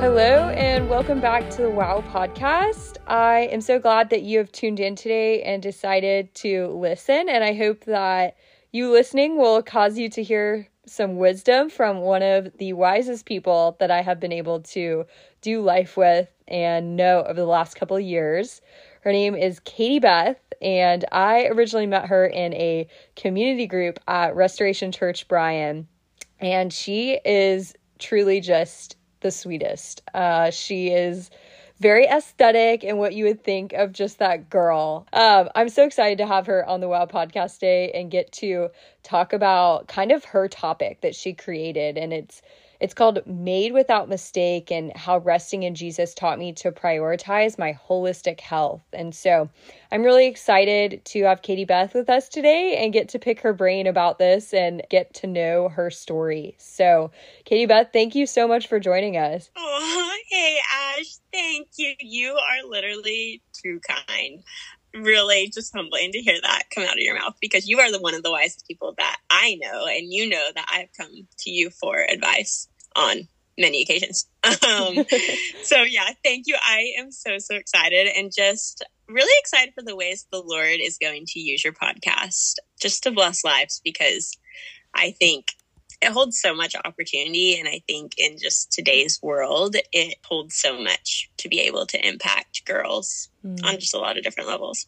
Hello, and welcome back to the WOW podcast. I am so glad that you have tuned in today and decided to listen. And I hope that you listening will cause you to hear some wisdom from one of the wisest people that I have been able to do life with and know over the last couple of years. Her name is Katie Beth, and I originally met her in a community group at Restoration Church Bryan. And she is truly just the sweetest. Uh, she is very aesthetic and what you would think of just that girl. Um, I'm so excited to have her on the WOW podcast day and get to talk about kind of her topic that she created. And it's it's called Made Without Mistake and how resting in Jesus taught me to prioritize my holistic health. And so I'm really excited to have Katie Beth with us today and get to pick her brain about this and get to know her story. So, Katie Beth, thank you so much for joining us. Oh, hey, Ash. Thank you. You are literally too kind really just humbling to hear that come out of your mouth because you are the one of the wisest people that I know, and you know that I've come to you for advice on many occasions. Um, so yeah, thank you. I am so so excited and just really excited for the ways the Lord is going to use your podcast just to bless lives because I think it holds so much opportunity and i think in just today's world it holds so much to be able to impact girls mm. on just a lot of different levels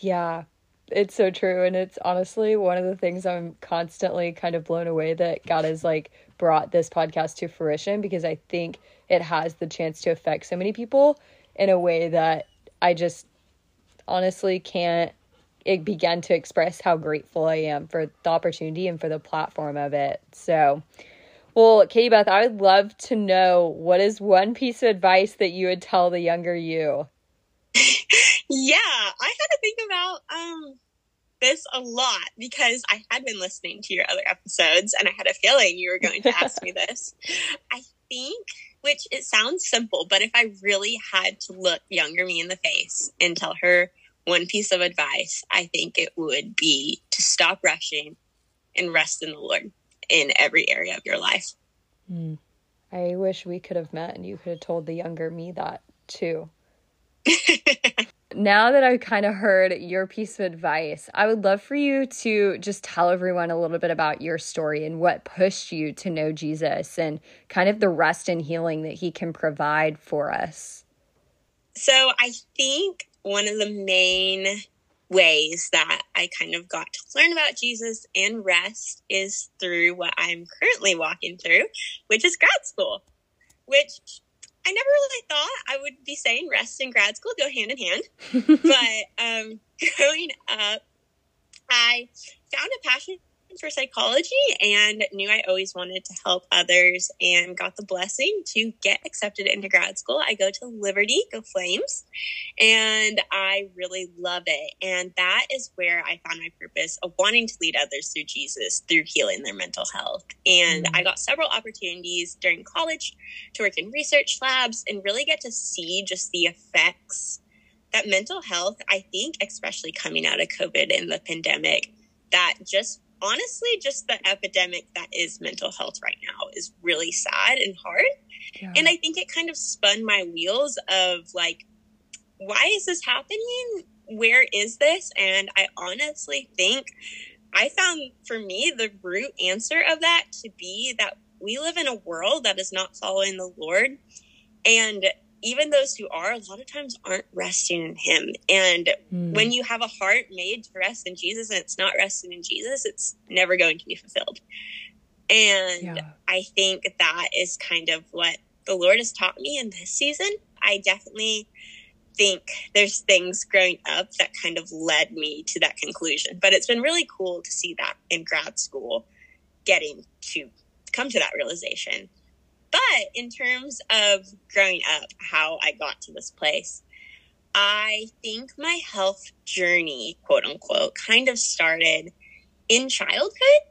yeah it's so true and it's honestly one of the things i'm constantly kind of blown away that god is like brought this podcast to fruition because i think it has the chance to affect so many people in a way that i just honestly can't it began to express how grateful I am for the opportunity and for the platform of it. So, well, Katie Beth, I would love to know what is one piece of advice that you would tell the younger you? yeah, I had to think about um, this a lot because I had been listening to your other episodes and I had a feeling you were going to ask me this. I think, which it sounds simple, but if I really had to look younger me in the face and tell her, one piece of advice, I think it would be to stop rushing and rest in the Lord in every area of your life. Mm. I wish we could have met and you could have told the younger me that too. now that I've kind of heard your piece of advice, I would love for you to just tell everyone a little bit about your story and what pushed you to know Jesus and kind of the rest and healing that he can provide for us. So I think one of the main ways that I kind of got to learn about Jesus and rest is through what I'm currently walking through, which is grad school, which I never really thought I would be saying rest and grad school go hand in hand. but um, growing up, I found a passion for psychology and knew I always wanted to help others and got the blessing to get accepted into grad school. I go to Liberty, go Flames, and I really love it. And that is where I found my purpose of wanting to lead others through Jesus through healing their mental health. And mm-hmm. I got several opportunities during college to work in research labs and really get to see just the effects that mental health, I think, especially coming out of COVID and the pandemic, that just honestly, just the epidemic that is mental health right now is really sad and hard. Yeah. And I think it kind of spun my wheels of like, why is this happening? Where is this? And I honestly think I found for me the root answer of that to be that we live in a world that is not following the Lord. And even those who are, a lot of times aren't resting in Him. And mm. when you have a heart made to rest in Jesus and it's not resting in Jesus, it's never going to be fulfilled. And yeah. I think that is kind of what the Lord has taught me in this season. I definitely think there's things growing up that kind of led me to that conclusion. But it's been really cool to see that in grad school, getting to come to that realization. But in terms of growing up, how I got to this place, I think my health journey, quote unquote, kind of started in childhood.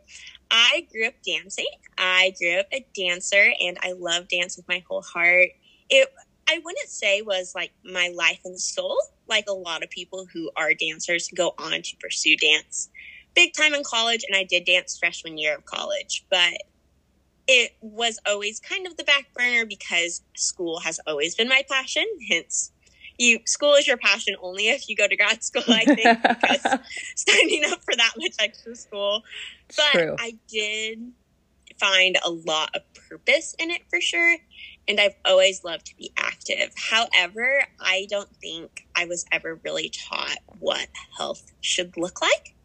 I grew up dancing. I grew up a dancer and I love dance with my whole heart. It I wouldn't say was like my life and soul, like a lot of people who are dancers go on to pursue dance. big time in college and I did dance freshman year of college, but it was always kind of the back burner because school has always been my passion. Hence, you school is your passion only if you go to grad school. I think because signing up for that much extra school, but True. I did find a lot of purpose in it for sure. And I've always loved to be active. However, I don't think I was ever really taught what health should look like.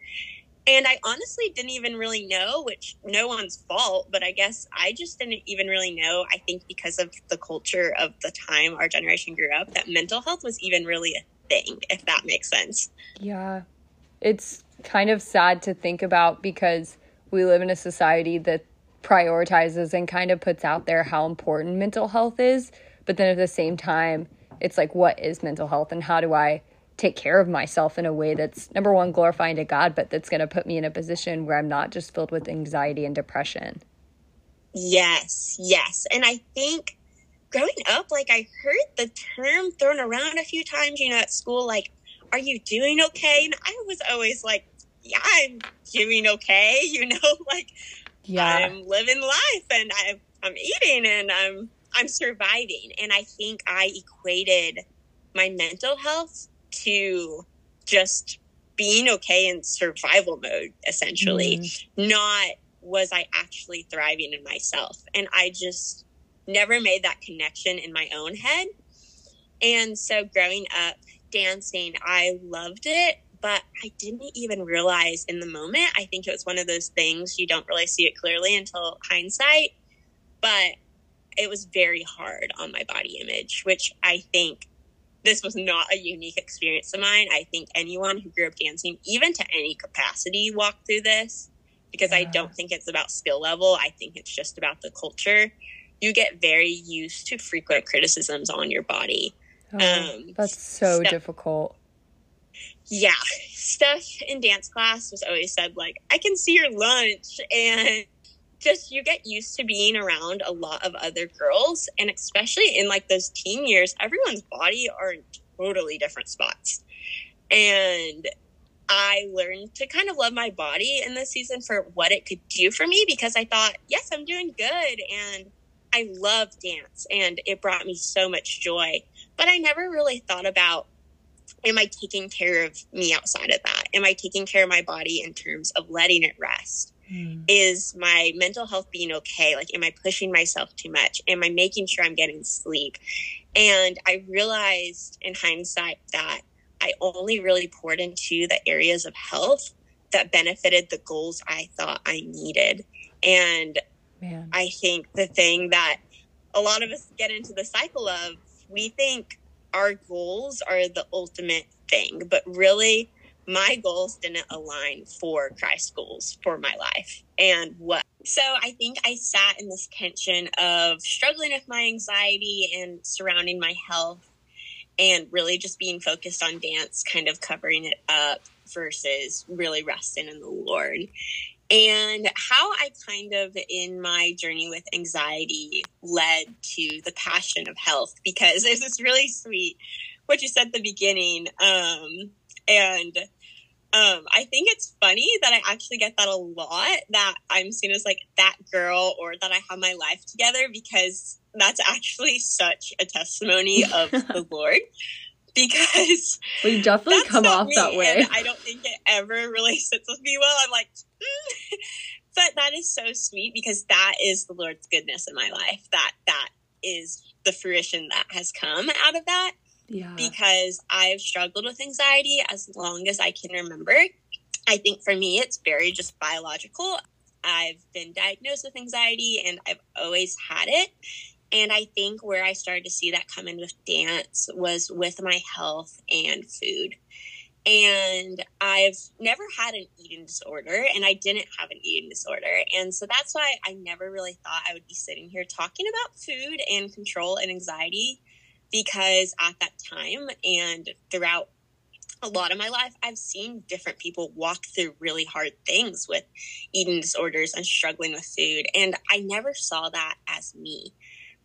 And I honestly didn't even really know, which no one's fault, but I guess I just didn't even really know. I think because of the culture of the time our generation grew up, that mental health was even really a thing, if that makes sense. Yeah. It's kind of sad to think about because we live in a society that prioritizes and kind of puts out there how important mental health is. But then at the same time, it's like, what is mental health and how do I take care of myself in a way that's number one, glorifying to God, but that's going to put me in a position where I'm not just filled with anxiety and depression? Yes, yes. And I think growing up, like I heard the term thrown around a few times, you know, at school, like, are you doing okay? And I was always like, yeah, I'm doing okay, you know, like yeah. I'm living life and I'm, I'm eating and I'm, I'm surviving. And I think I equated my mental health to just being okay in survival mode, essentially, mm. not was I actually thriving in myself. And I just never made that connection in my own head. And so growing up dancing, I loved it but I didn't even realize in the moment. I think it was one of those things you don't really see it clearly until hindsight. But it was very hard on my body image, which I think this was not a unique experience of mine. I think anyone who grew up dancing, even to any capacity, walked through this because yeah. I don't think it's about skill level. I think it's just about the culture. You get very used to frequent criticisms on your body. Oh, um, that's so difficult yeah, stuff in dance class was always said like, I can see your lunch. And just you get used to being around a lot of other girls. And especially in like those teen years, everyone's body are in totally different spots. And I learned to kind of love my body in this season for what it could do for me because I thought, yes, I'm doing good. And I love dance and it brought me so much joy. But I never really thought about am I taking care of me outside of that? Am I taking care of my body in terms of letting it rest? Mm. Is my mental health being okay? Like, am I pushing myself too much? Am I making sure I'm getting sleep? And I realized in hindsight that I only really poured into the areas of health that benefited the goals I thought I needed. And Man. I think the thing that a lot of us get into the cycle of, we think our goals are the ultimate thing, but really my goals didn't align for Christ's goals for my life. And what? So I think I sat in this tension of struggling with my anxiety and surrounding my health and really just being focused on dance, kind of covering it up versus really resting in the Lord and how I kind of in my journey with anxiety led to the passion of health because it was really sweet what you said at the beginning. Um, and um, I think it's funny that I actually get that a lot that I'm seen as like that girl or that I have my life together because that's actually such a testimony of the Lord because we definitely come off that way. I don't think it ever really sits with me well. I'm like, mm. but that is so sweet because that is the Lord's goodness in my life. That that is the fruition that has come out of that. Yeah. Because I've struggled with anxiety as long as I can remember. I think for me, it's very just biological. I've been diagnosed with anxiety and I've always had it. And I think where I started to see that come in with dance was with my health and food. And I've never had an eating disorder, and I didn't have an eating disorder. And so that's why I never really thought I would be sitting here talking about food and control and anxiety because at that time and throughout a lot of my life, I've seen different people walk through really hard things with eating disorders and struggling with food. And I never saw that as me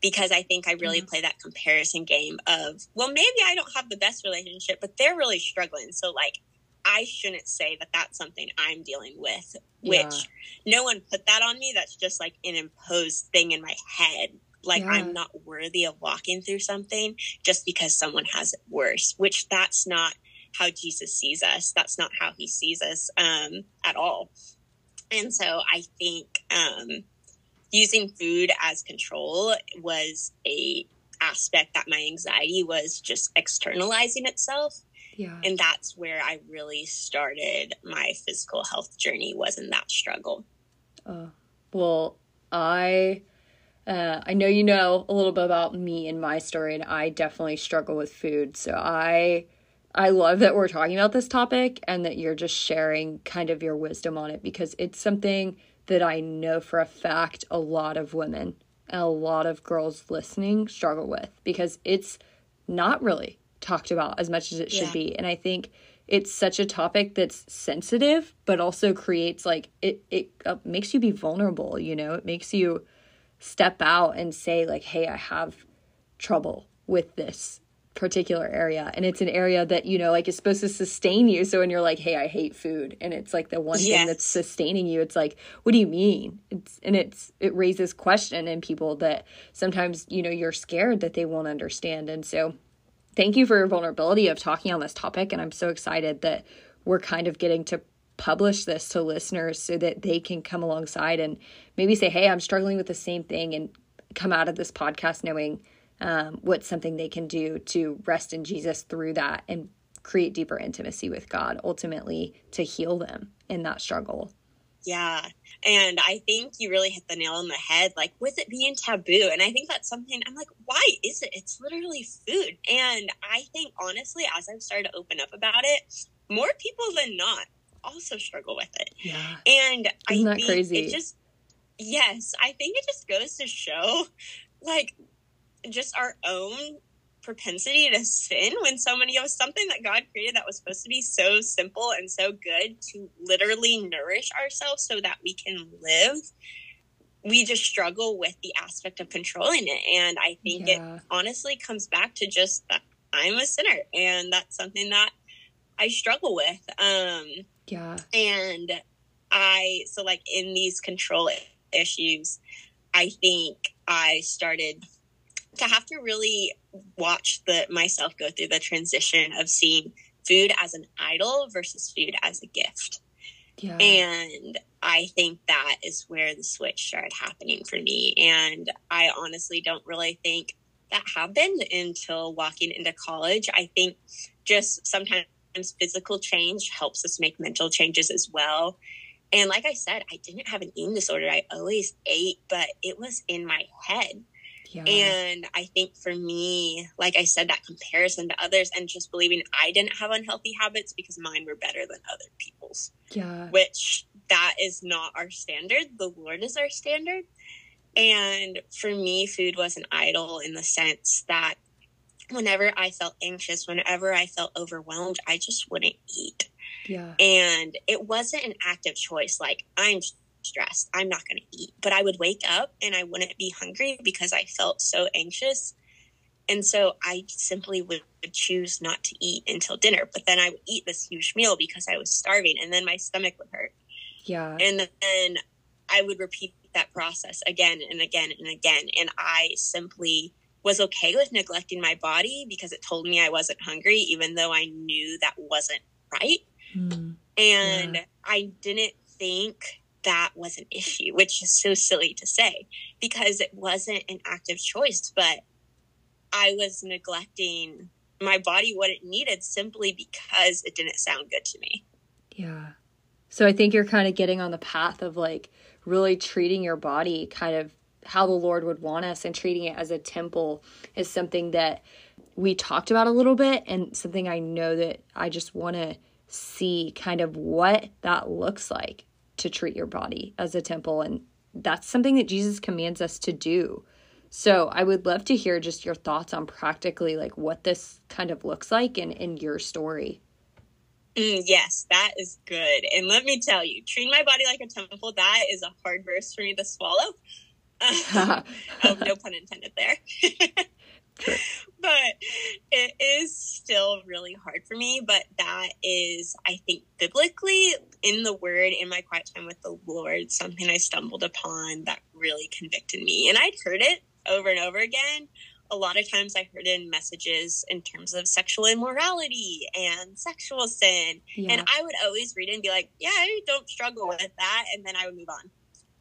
because I think I really mm-hmm. play that comparison game of, well, maybe I don't have the best relationship, but they're really struggling. So, like, I shouldn't say that that's something I'm dealing with, which yeah. no one put that on me. That's just like an imposed thing in my head. Like yeah. I'm not worthy of walking through something just because someone has it worse, which that's not how Jesus sees us. That's not how he sees us um, at all. And so I think um, using food as control was a aspect that my anxiety was just externalizing itself yeah. And that's where I really started my physical health journey was in that struggle. Uh, well, I uh, I know you know a little bit about me and my story, and I definitely struggle with food. So I I love that we're talking about this topic and that you're just sharing kind of your wisdom on it because it's something that I know for a fact a lot of women and a lot of girls listening struggle with because it's not really talked about as much as it should yeah. be. And I think it's such a topic that's sensitive, but also creates like it, it uh, makes you be vulnerable, you know, it makes you step out and say, like, hey, I have trouble with this particular area and it's an area that you know like is supposed to sustain you so when you're like hey i hate food and it's like the one yes. thing that's sustaining you it's like what do you mean it's and it's it raises question in people that sometimes you know you're scared that they won't understand and so thank you for your vulnerability of talking on this topic. And I'm so excited that we're kind of getting to publish this to listeners so that they can come alongside and maybe say, Hey, I'm struggling with the same thing, and come out of this podcast knowing um, what's something they can do to rest in Jesus through that and create deeper intimacy with God, ultimately to heal them in that struggle. Yeah. And I think you really hit the nail on the head, like with it being taboo. And I think that's something I'm like, why is it? It's literally food. And I think honestly, as I've started to open up about it, more people than not also struggle with it. Yeah. And Isn't I think crazy? it just yes, I think it just goes to show like just our own propensity to sin when so many of something that God created that was supposed to be so simple and so good to literally nourish ourselves so that we can live. We just struggle with the aspect of controlling it. And I think yeah. it honestly comes back to just that I'm a sinner and that's something that I struggle with. Um yeah. And I so like in these control issues, I think I started to have to really watch the myself go through the transition of seeing food as an idol versus food as a gift. Yeah. And I think that is where the switch started happening for me. And I honestly don't really think that happened until walking into college. I think just sometimes physical change helps us make mental changes as well. And like I said, I didn't have an eating disorder. I always ate, but it was in my head. Yeah. And I think for me, like I said, that comparison to others and just believing I didn't have unhealthy habits because mine were better than other people's. Yeah. Which that is not our standard. The Lord is our standard. And for me, food was an idol in the sense that whenever I felt anxious, whenever I felt overwhelmed, I just wouldn't eat. Yeah. And it wasn't an active choice. Like, I'm stressed. I'm not going to eat. But I would wake up and I wouldn't be hungry because I felt so anxious. And so I simply would choose not to eat until dinner. But then I would eat this huge meal because I was starving and then my stomach would hurt. Yeah. And then I would repeat that process again and again and again. And I simply was okay with neglecting my body because it told me I wasn't hungry, even though I knew that wasn't right. Mm. And yeah. I didn't think that was an issue, which is so silly to say because it wasn't an active choice, but I was neglecting my body what it needed simply because it didn't sound good to me. Yeah. So I think you're kind of getting on the path of like really treating your body kind of how the Lord would want us and treating it as a temple is something that we talked about a little bit and something I know that I just want to see kind of what that looks like to treat your body as a temple. And that's something that Jesus commands us to do. So I would love to hear just your thoughts on practically like what this kind of looks like in, in your story. Mm, yes, that is good. And let me tell you, treating my body like a temple, that is a hard verse for me to swallow. Oh, no pun intended there. but it is still really hard for me. But that is, I think, biblically in the word, in my quiet time with the Lord, something I stumbled upon that really convicted me. And I'd heard it over and over again. A lot of times I heard in messages in terms of sexual immorality and sexual sin. Yeah. And I would always read it and be like, yeah, I don't struggle with that. And then I would move on.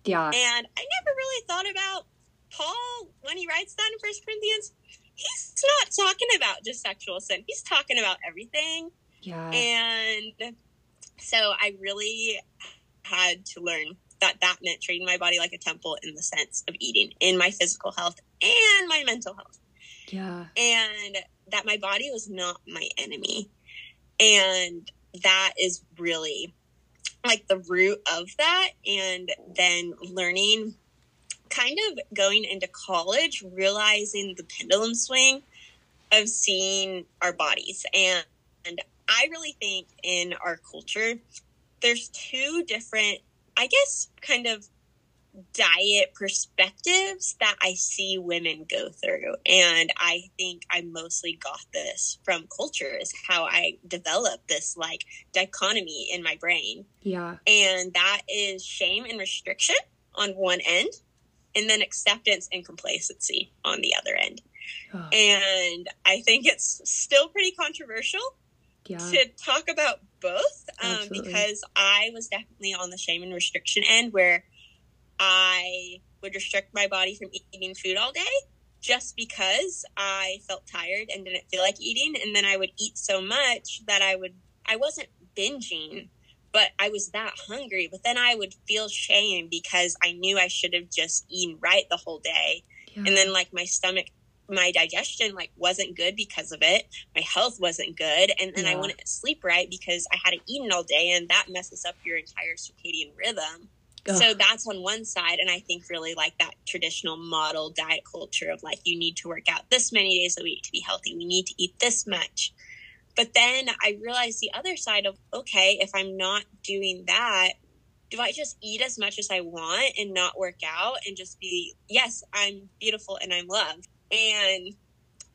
Yeah. And I never really thought about Paul when he writes that in First Corinthians he's not talking about just sexual sin. He's talking about everything. Yeah. And so I really had to learn that that meant treating my body like a temple in the sense of eating in my physical health and my mental health. Yeah. And that my body was not my enemy. And that is really like the root of that. And then learning kind of going into college, realizing the pendulum swing of seeing our bodies. And, and I really think in our culture, there's two different, I guess, kind of diet perspectives that I see women go through. And I think I mostly got this from culture, is how I developed this like dichotomy in my brain. Yeah. And that is shame and restriction on one end and then acceptance and complacency on the other end. Oh. And I think it's still pretty controversial yeah. to talk about both um, because I was definitely on the shame and restriction end where I would restrict my body from eating food all day just because I felt tired and didn't feel like eating. And then I would eat so much that I would, I wasn't binging but I was that hungry. But then I would feel shame because I knew I should have just eaten right the whole day. Yeah. And then like my stomach, my digestion like wasn't good because of it. My health wasn't good. And then yeah. I wouldn't sleep right because I hadn't eaten all day and that messes up your entire circadian rhythm. So that's on one side. And I think really like that traditional model diet culture of like, you need to work out this many days a week to be healthy. We need to eat this much. But then I realized the other side of, okay, if I'm not doing that, do I just eat as much as I want and not work out and just be, yes, I'm beautiful and I'm loved? And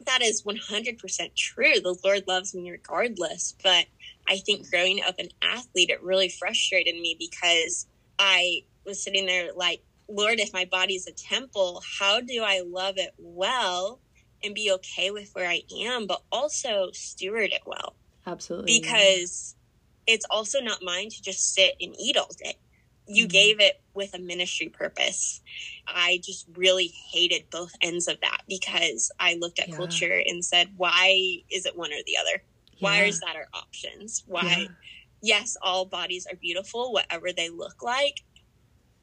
that is 100% true. The Lord loves me regardless. But I think growing up an athlete, it really frustrated me because I was sitting there like, Lord, if my body's a temple, how do I love it well and be okay with where I am, but also steward it well. Absolutely. Because yeah. it's also not mine to just sit and eat all day. You mm-hmm. gave it with a ministry purpose. I just really hated both ends of that because I looked at yeah. culture and said, why is it one or the other? Yeah. Why is that our options? Why? Yes, all bodies are beautiful, whatever they look like,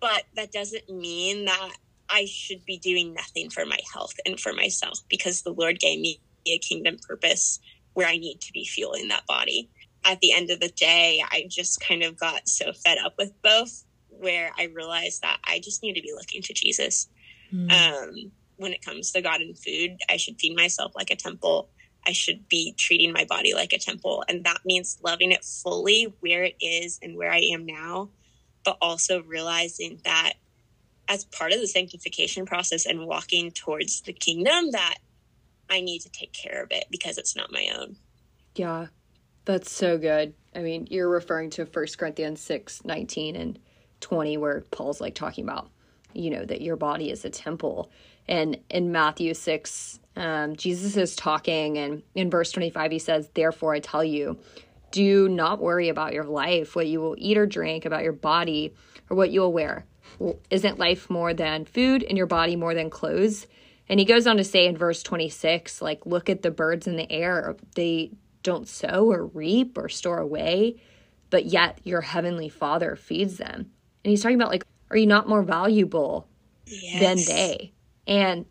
but that doesn't mean that I should be doing nothing for my health and for myself because the Lord gave me a kingdom purpose where I need to be fueling that body. At the end of the day, I just kind of got so fed up with both where I realized that I just need to be looking to Jesus. Mm. Um, when it comes to God and food, I should feed myself like a temple. I should be treating my body like a temple. And that means loving it fully where it is and where I am now, but also realizing that as part of the sanctification process and walking towards the kingdom that I need to take care of it because it's not my own. Yeah. That's so good. I mean, you're referring to First Corinthians 6 19 and 20, where Paul's like talking about, you know, that your body is a temple. And in Matthew 6, um, Jesus is talking, and in verse 25, he says, Therefore, I tell you, do not worry about your life, what you will eat or drink, about your body, or what you will wear isn't life more than food and your body more than clothes? And he goes on to say in verse 26, like, look at the birds in the air. They don't sow or reap or store away, but yet your heavenly Father feeds them. And he's talking about, like, are you not more valuable yes. than they? And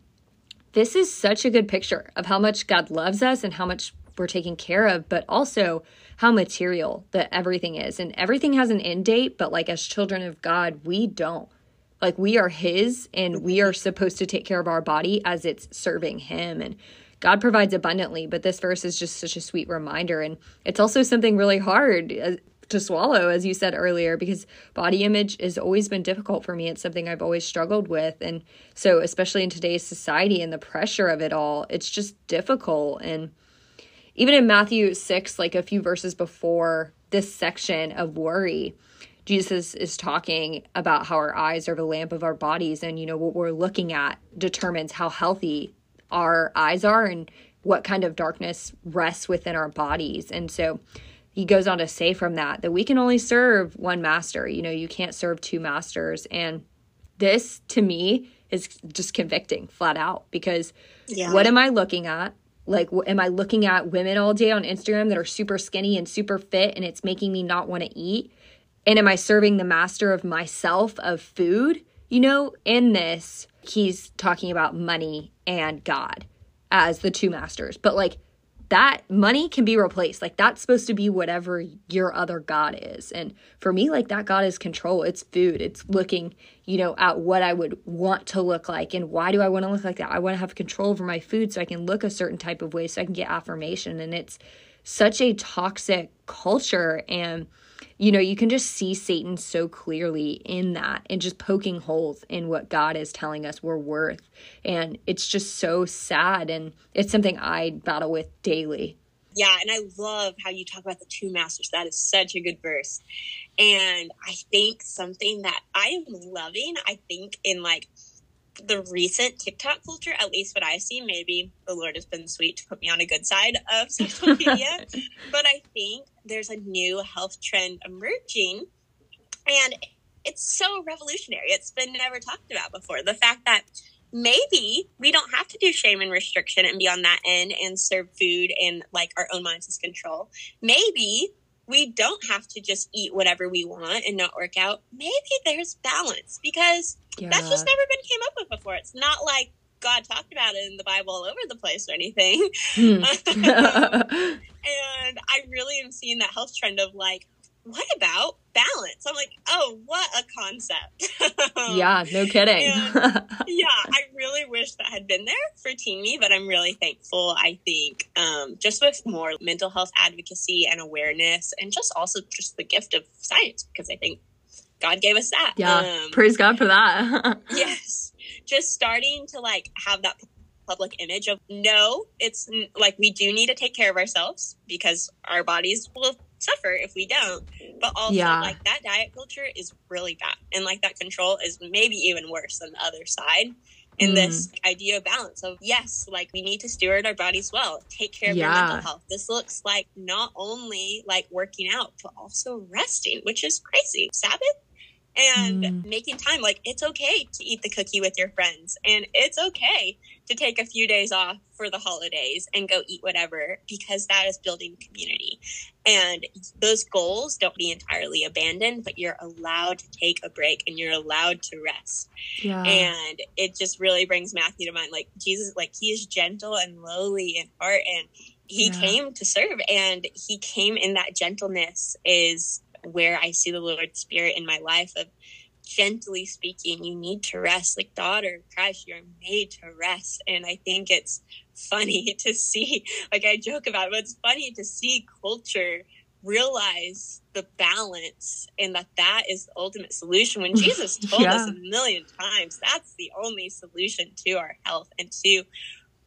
this is such a good picture of how much God loves us and how much we're taken care of, but also how material that everything is. And everything has an end date, but like as children of God, we don't. Like we are His and we are supposed to take care of our body as it's serving Him. And God provides abundantly, but this verse is just such a sweet reminder. And it's also something really hard uh, to swallow, as you said earlier, because body image has always been difficult for me. It's something I've always struggled with. And so, especially in today's society and the pressure of it all, it's just difficult. And even in Matthew 6, like a few verses before this section of worry, Jesus is talking about how our eyes are the lamp of our bodies, and you know what we're looking at determines how healthy our eyes are and what kind of darkness rests within our bodies. And so he goes on to say from that that we can only serve one master. You know, you can't serve two masters. And this to me is just convicting flat out because yeah. what am I looking at? Like, am I looking at women all day on Instagram that are super skinny and super fit and it's making me not want to eat? And am I serving the master of myself of food? You know, in this, he's talking about money and God as the two masters. But like that money can be replaced. Like that's supposed to be whatever your other God is. And for me, like that God is control. It's food. It's looking, you know, at what I would want to look like. And why do I want to look like that? I want to have control over my food so I can look a certain type of way so I can get affirmation. And it's such a toxic culture. And you know, you can just see Satan so clearly in that and just poking holes in what God is telling us we're worth. And it's just so sad. And it's something I battle with daily. Yeah, and I love how you talk about the two masters. That is such a good verse. And I think something that I am loving, I think in like the recent TikTok culture, at least what I see, maybe the Lord has been sweet to put me on a good side of social media. but I think there's a new health trend emerging and it's so revolutionary. It's been never talked about before. The fact that maybe we don't have to do shame and restriction and be on that end and serve food and like our own minds as control. Maybe we don't have to just eat whatever we want and not work out. Maybe there's balance because yeah. that's just never been came up with before. It's not like God talked about it in the Bible all over the place or anything. Hmm. and I really am seeing that health trend of like, what about balance? I'm like, oh, what a concept. yeah, no kidding. yeah, I really wish that had been there for teen me, but I'm really thankful. I think um, just with more mental health advocacy and awareness, and just also just the gift of science, because I think God gave us that. Yeah, um, praise God for that. yes, just starting to like have that public image of no, it's like we do need to take care of ourselves because our bodies will suffer if we don't. But also, yeah. like that diet culture is really bad, and like that control is maybe even worse than the other side. In mm. this idea of balance of yes, like we need to steward our bodies well, take care of yeah. our mental health. This looks like not only like working out, but also resting, which is crazy. Sabbath and mm. making time. Like it's okay to eat the cookie with your friends, and it's okay to take a few days off for the holidays and go eat whatever because that is building community. And those goals don't be entirely abandoned, but you're allowed to take a break and you're allowed to rest. Yeah. And it just really brings Matthew to mind. Like Jesus, like he is gentle and lowly in heart and he yeah. came to serve and he came in that gentleness is where I see the Lord's Spirit in my life of gently speaking, you need to rest. Like, daughter Christ, you're made to rest. And I think it's funny to see, like, I joke about it, but it's funny to see culture realize the balance and that that is the ultimate solution when jesus told yeah. us a million times that's the only solution to our health and to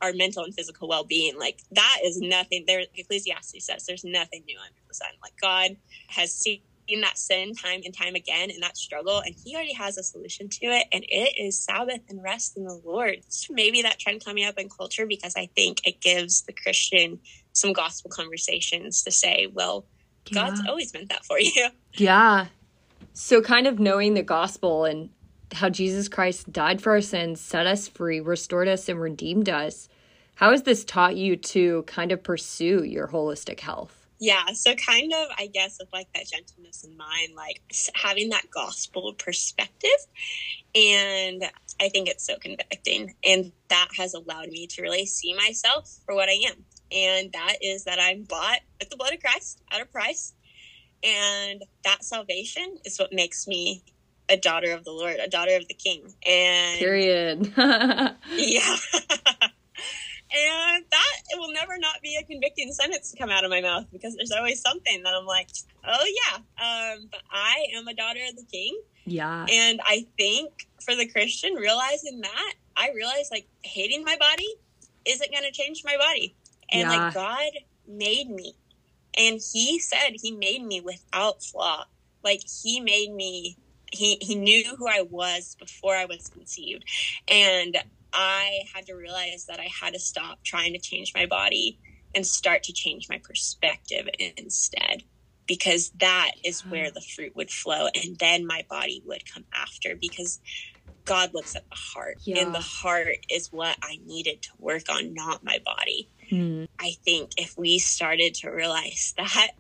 our mental and physical well-being like that is nothing there ecclesiastes says there's nothing new under the sun like god has seen that sin time and time again in that struggle and he already has a solution to it and it is sabbath and rest in the lord. So maybe that trend coming up in culture because i think it gives the christian some gospel conversations to say well yeah. god's always meant that for you. Yeah. So kind of knowing the gospel and how jesus christ died for our sins set us free restored us and redeemed us how has this taught you to kind of pursue your holistic health yeah so kind of i guess with like that gentleness in mind like having that gospel perspective and i think it's so convicting and that has allowed me to really see myself for what i am and that is that i'm bought with the blood of christ at a price and that salvation is what makes me a daughter of the lord a daughter of the king and period. Yeah and that it will never not be a convicting sentence to come out of my mouth because there's always something that I'm like, oh yeah. Um, but I am a daughter of the King. Yeah. And I think for the Christian, realizing that, I realized like hating my body isn't going to change my body. And yeah. like God made me. And he said he made me without flaw. Like he made me he he knew who I was before I was conceived. And I had to realize that I had to stop trying to change my body and start to change my perspective instead because that is where the fruit would flow and then my body would come after because God looks at the heart yeah. and the heart is what I needed to work on not my body. Hmm. I think if we started to realize that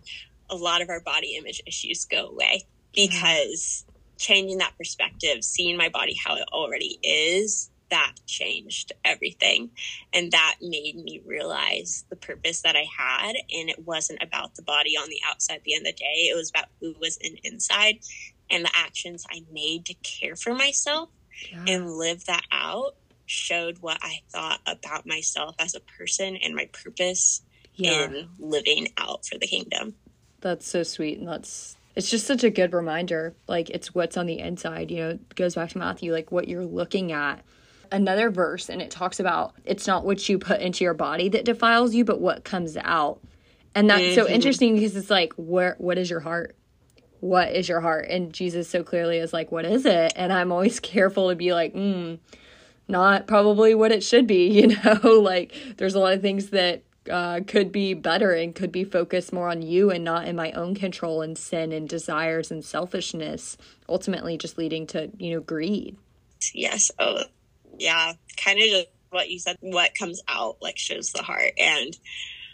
a lot of our body image issues go away because changing that perspective, seeing my body how it already is, that changed everything. And that made me realize the purpose that I had. And it wasn't about the body on the outside at the end of the day, it was about who was in inside and the actions I made to care for myself yeah. and live that out showed what I thought about myself as a person and my purpose yeah. in living out for the kingdom. That's so sweet. And that's it's just such a good reminder. Like it's what's on the inside, you know, it goes back to Matthew, like what you're looking at. Another verse, and it talks about it's not what you put into your body that defiles you, but what comes out. And that's mm-hmm. so interesting because it's like, where what is your heart? What is your heart? And Jesus so clearly is like, what is it? And I'm always careful to be like, hmm, not probably what it should be, you know? like there's a lot of things that uh, could be better and could be focused more on you and not in my own control and sin and desires and selfishness, ultimately just leading to, you know, greed. Yes. Oh, yeah. Kind of just what you said, what comes out like shows the heart. And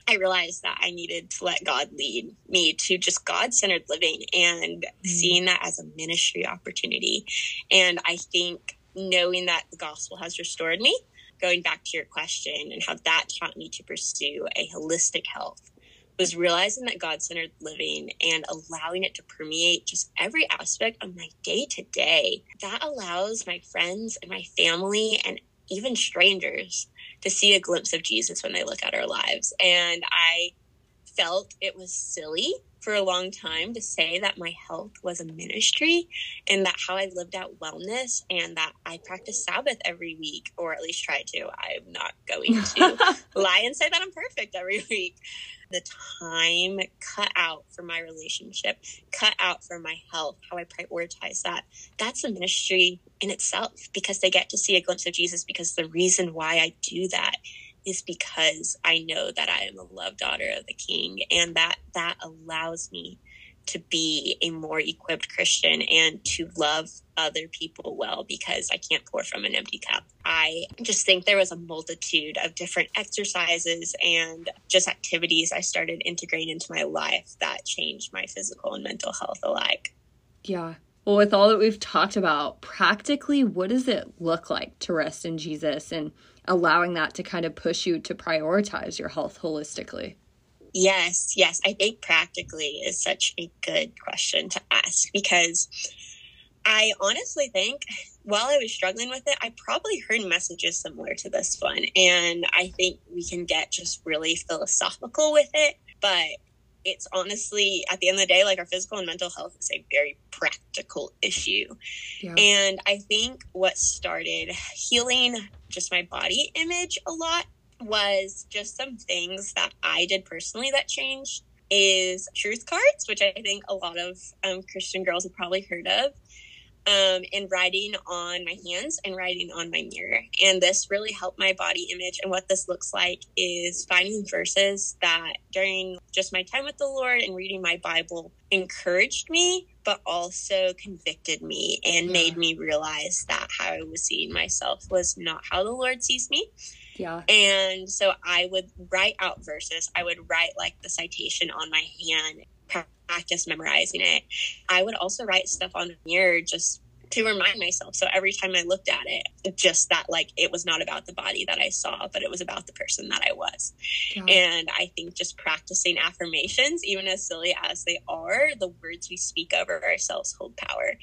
I realized that I needed to let God lead me to just God centered living and mm. seeing that as a ministry opportunity. And I think knowing that the gospel has restored me going back to your question and how that taught me to pursue a holistic health was realizing that God centered living and allowing it to permeate just every aspect of my day to day. That allows my friends and my family and even strangers to see a glimpse of Jesus when they look at our lives. And I felt it was silly for a long time to say that my health was a ministry and that how I lived out wellness and that I practice Sabbath every week, or at least try to. I'm not going to lie and say that I'm perfect every week. The time cut out for my relationship, cut out for my health, how I prioritize that. That's a ministry in itself because they get to see a glimpse of Jesus because the reason why I do that is because I know that I am a loved daughter of the King and that that allows me to be a more equipped Christian and to love other people well because I can't pour from an empty cup. I just think there was a multitude of different exercises and just activities I started integrating into my life that changed my physical and mental health alike. Yeah. Well, with all that we've talked about, practically, what does it look like to rest in Jesus and allowing that to kind of push you to prioritize your health holistically? Yes, yes. I think practically is such a good question to ask because I honestly think while I was struggling with it, I probably heard messages similar to this one. And I think we can get just really philosophical with it. But it's honestly at the end of the day like our physical and mental health is a very practical issue yeah. and i think what started healing just my body image a lot was just some things that i did personally that changed is truth cards which i think a lot of um, christian girls have probably heard of um, and writing on my hands and writing on my mirror. And this really helped my body image. And what this looks like is finding verses that during just my time with the Lord and reading my Bible encouraged me, but also convicted me and yeah. made me realize that how I was seeing myself was not how the Lord sees me. Yeah. And so I would write out verses. I would write like the citation on my hand practice memorizing it. I would also write stuff on the mirror just to remind myself. So every time I looked at it, just that like it was not about the body that I saw, but it was about the person that I was. Yeah. And I think just practicing affirmations, even as silly as they are, the words we speak over ourselves hold power.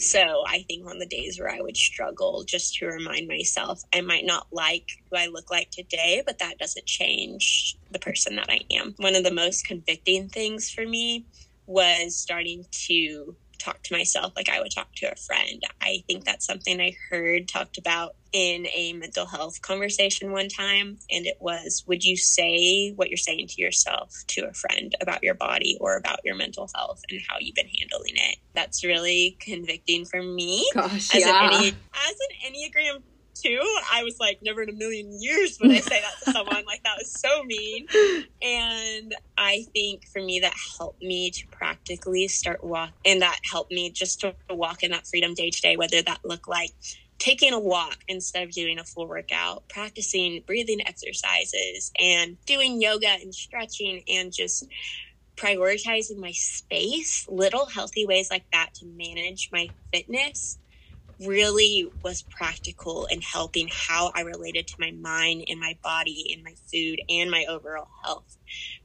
So I think on the days where I would struggle, just to remind myself, I might not like who I look like today, but that doesn't change the person that I am. One of the most convicting things for me was starting to talk to myself like I would talk to a friend. I think that's something I heard talked about in a mental health conversation one time. And it was Would you say what you're saying to yourself to a friend about your body or about your mental health and how you've been handling it? That's really convicting for me. Gosh, as yeah. An, as an Enneagram too. I was like, never in a million years would I say that to someone. Like, that was so mean. And I think for me, that helped me to practically start walk, and that helped me just to walk in that freedom day to day, whether that looked like taking a walk instead of doing a full workout, practicing breathing exercises, and doing yoga and stretching, and just prioritizing my space, little healthy ways like that to manage my fitness really was practical in helping how I related to my mind and my body and my food and my overall health.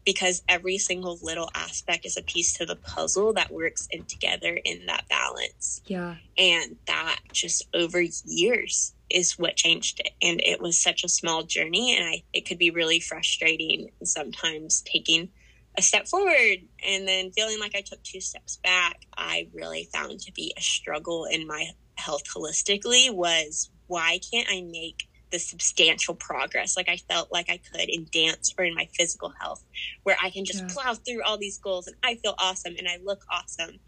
Because every single little aspect is a piece to the puzzle that works in together in that balance. Yeah. And that just over years is what changed it. And it was such a small journey and I it could be really frustrating sometimes taking a step forward and then feeling like I took two steps back, I really found to be a struggle in my health holistically was why can't I make the substantial progress like I felt like I could in dance or in my physical health, where I can just yeah. plow through all these goals and I feel awesome and I look awesome.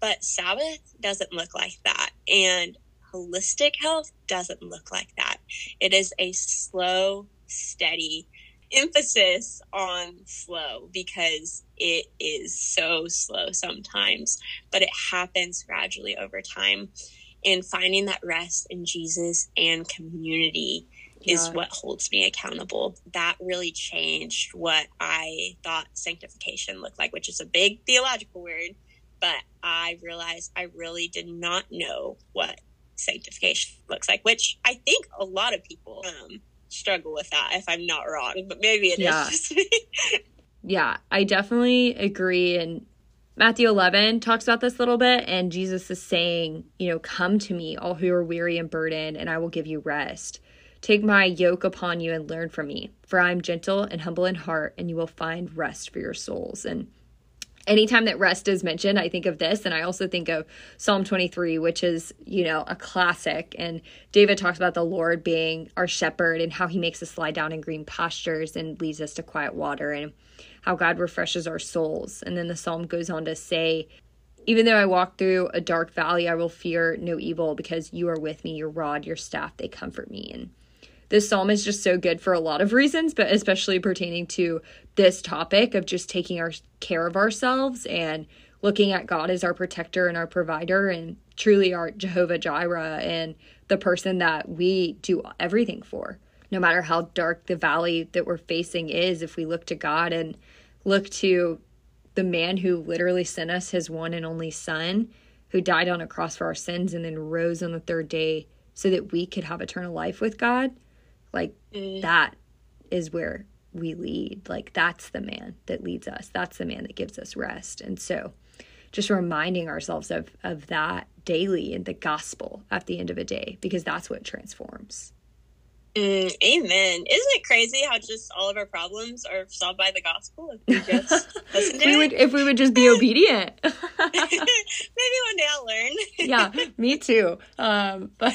But Sabbath doesn't look like that. And holistic health doesn't look like that. It is a slow, steady emphasis on slow because it is so slow sometimes, but it happens gradually over time and finding that rest in Jesus and community yeah. is what holds me accountable. That really changed what I thought sanctification looked like, which is a big theological word, but I realized I really did not know what sanctification looks like, which I think a lot of people um, struggle with that if I'm not wrong, but maybe it yeah. is just me. yeah, I definitely agree and Matthew 11 talks about this a little bit, and Jesus is saying, you know, come to me, all who are weary and burdened, and I will give you rest. Take my yoke upon you and learn from me, for I am gentle and humble in heart, and you will find rest for your souls. And anytime that rest is mentioned, I think of this, and I also think of Psalm 23, which is, you know, a classic. And David talks about the Lord being our shepherd and how he makes us lie down in green pastures and leads us to quiet water. And how God refreshes our souls. And then the psalm goes on to say, even though I walk through a dark valley, I will fear no evil because you are with me, your rod, your staff, they comfort me. And this psalm is just so good for a lot of reasons, but especially pertaining to this topic of just taking our care of ourselves and looking at God as our protector and our provider and truly our Jehovah Jireh and the person that we do everything for. No matter how dark the valley that we're facing is, if we look to God and look to the man who literally sent us his one and only son, who died on a cross for our sins and then rose on the third day so that we could have eternal life with God, like mm. that is where we lead. Like that's the man that leads us. That's the man that gives us rest. And so just reminding ourselves of of that daily in the gospel at the end of a day because that's what transforms. Mm, amen. Isn't it crazy how just all of our problems are solved by the gospel if we just listen to we it? Would, if we would just be obedient. Maybe one day I'll learn. yeah, me too. Um, but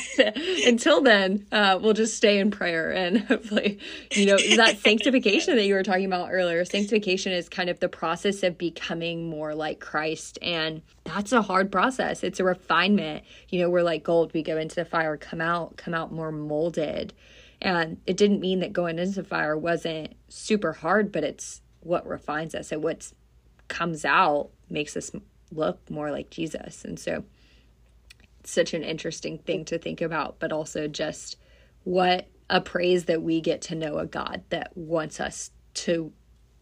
until then, uh, we'll just stay in prayer and hopefully, you know, that sanctification that you were talking about earlier. Sanctification is kind of the process of becoming more like Christ. And that's a hard process. It's a refinement. You know, we're like gold. We go into the fire, come out, come out more molded. And it didn't mean that going into fire wasn't super hard, but it's what refines us and what comes out makes us look more like Jesus. And so it's such an interesting thing to think about, but also just what a praise that we get to know a God that wants us to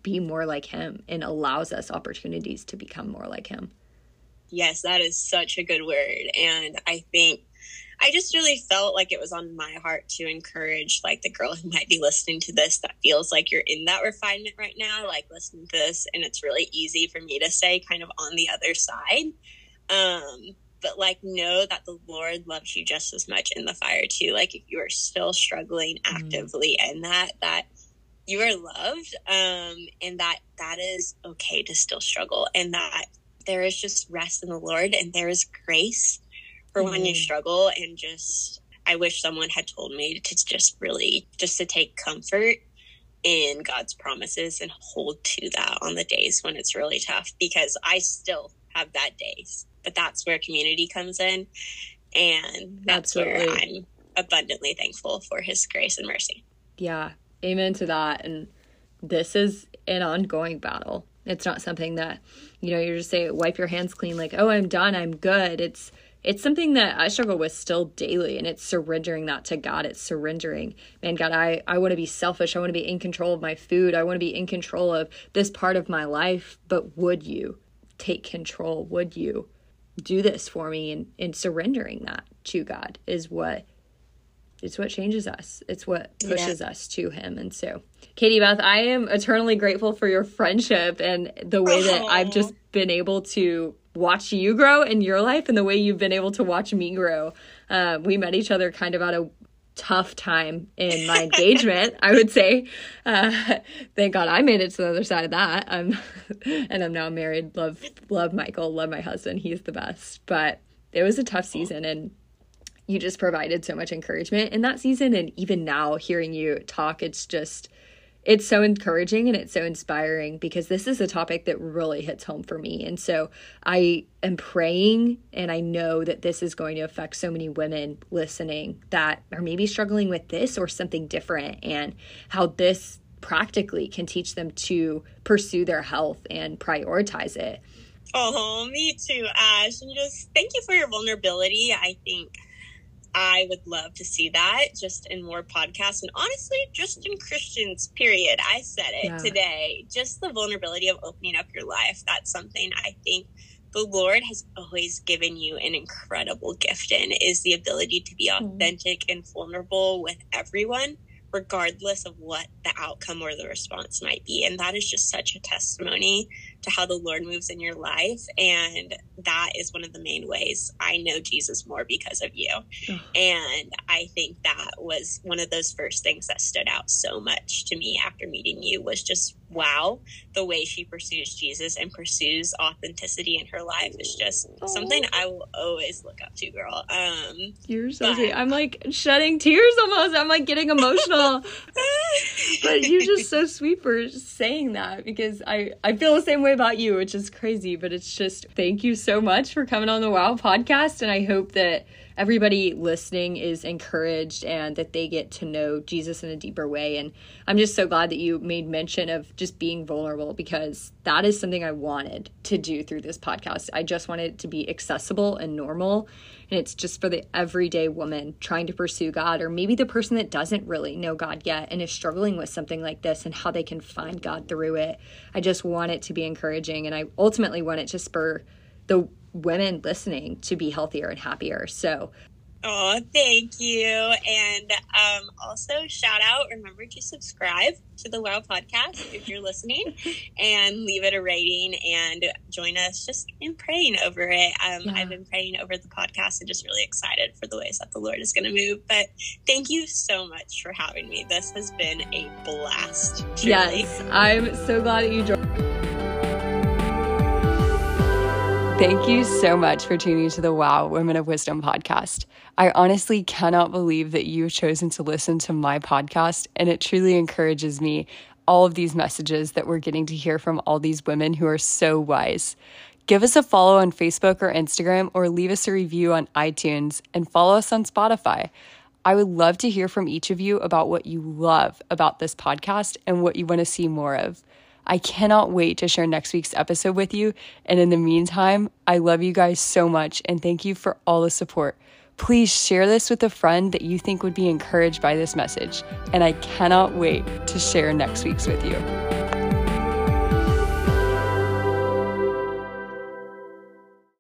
be more like him and allows us opportunities to become more like him. Yes, that is such a good word. And I think I just really felt like it was on my heart to encourage like the girl who might be listening to this that feels like you're in that refinement right now, like listening to this and it's really easy for me to say kind of on the other side. Um but like know that the Lord loves you just as much in the fire too. Like if you are still struggling mm. actively mm. in that, that you are loved, um, and that that is okay to still struggle, and that there is just rest in the Lord, and there is grace for mm. when you mm. struggle, and just I wish someone had told me to just really just to take comfort in God's promises and hold to that on the days when it's really tough because I still have bad days. But that's where community comes in. And that's Absolutely. where I'm abundantly thankful for his grace and mercy. Yeah. Amen to that. And this is an ongoing battle. It's not something that, you know, you just say, wipe your hands clean, like, oh, I'm done, I'm good. It's it's something that I struggle with still daily and it's surrendering that to God. It's surrendering. Man, God, I, I want to be selfish. I want to be in control of my food. I want to be in control of this part of my life. But would you take control? Would you do this for me? And, and surrendering that to God is what it's what changes us. It's what pushes yeah. us to him. And so, Katie Beth, I am eternally grateful for your friendship and the way that I've just been able to watch you grow in your life and the way you've been able to watch me grow. Uh, we met each other kind of at a tough time in my engagement, I would say. Uh, thank God I made it to the other side of that. I'm, and I'm now married. Love, love Michael. Love my husband. He's the best. But it was a tough season, and you just provided so much encouragement in that season. And even now, hearing you talk, it's just it's so encouraging and it's so inspiring because this is a topic that really hits home for me. And so I am praying and I know that this is going to affect so many women listening that are maybe struggling with this or something different and how this practically can teach them to pursue their health and prioritize it. Oh, me too, Ash. And just thank you for your vulnerability. I think I would love to see that just in more podcasts and honestly, just in Christians, period. I said it yeah. today. Just the vulnerability of opening up your life. That's something I think the Lord has always given you an incredible gift in is the ability to be mm-hmm. authentic mm-hmm. and vulnerable with everyone regardless of what the outcome or the response might be. And that is just such a testimony to how the Lord moves in your life. And that is one of the main ways I know Jesus more because of you. Oh. And I think that was one of those first things that stood out so much to me after meeting you was just wow, the way she pursues Jesus and pursues authenticity in her life is just something I will always look up to, girl. Um, You're so but, sweet. I'm like shedding tears almost. I'm like getting emotional. but you're just so sweet for saying that because I, I feel the same way about you, which is crazy. But it's just thank you so much for coming on the Wow podcast. And I hope that everybody listening is encouraged and that they get to know Jesus in a deeper way. And I'm just so glad that you made mention of just being vulnerable because that is something I wanted to do through this podcast. I just wanted it to be accessible and normal. And it's just for the everyday woman trying to pursue God, or maybe the person that doesn't really know God yet and is struggling with something like this and how they can find God through it. I just want it to be encouraging. And I ultimately want it to spur the women listening to be healthier and happier. So Oh, thank you. And um, also, shout out remember to subscribe to the WOW podcast if you're listening and leave it a rating and join us just in praying over it. Um, yeah. I've been praying over the podcast and just really excited for the ways that the Lord is going to move. But thank you so much for having me. This has been a blast. Truly. Yes, I'm so glad that you joined. Thank you so much for tuning to the Wow Women of Wisdom podcast. I honestly cannot believe that you've chosen to listen to my podcast, and it truly encourages me all of these messages that we're getting to hear from all these women who are so wise. Give us a follow on Facebook or Instagram, or leave us a review on iTunes, and follow us on Spotify. I would love to hear from each of you about what you love about this podcast and what you want to see more of. I cannot wait to share next week's episode with you. And in the meantime, I love you guys so much and thank you for all the support. Please share this with a friend that you think would be encouraged by this message. And I cannot wait to share next week's with you.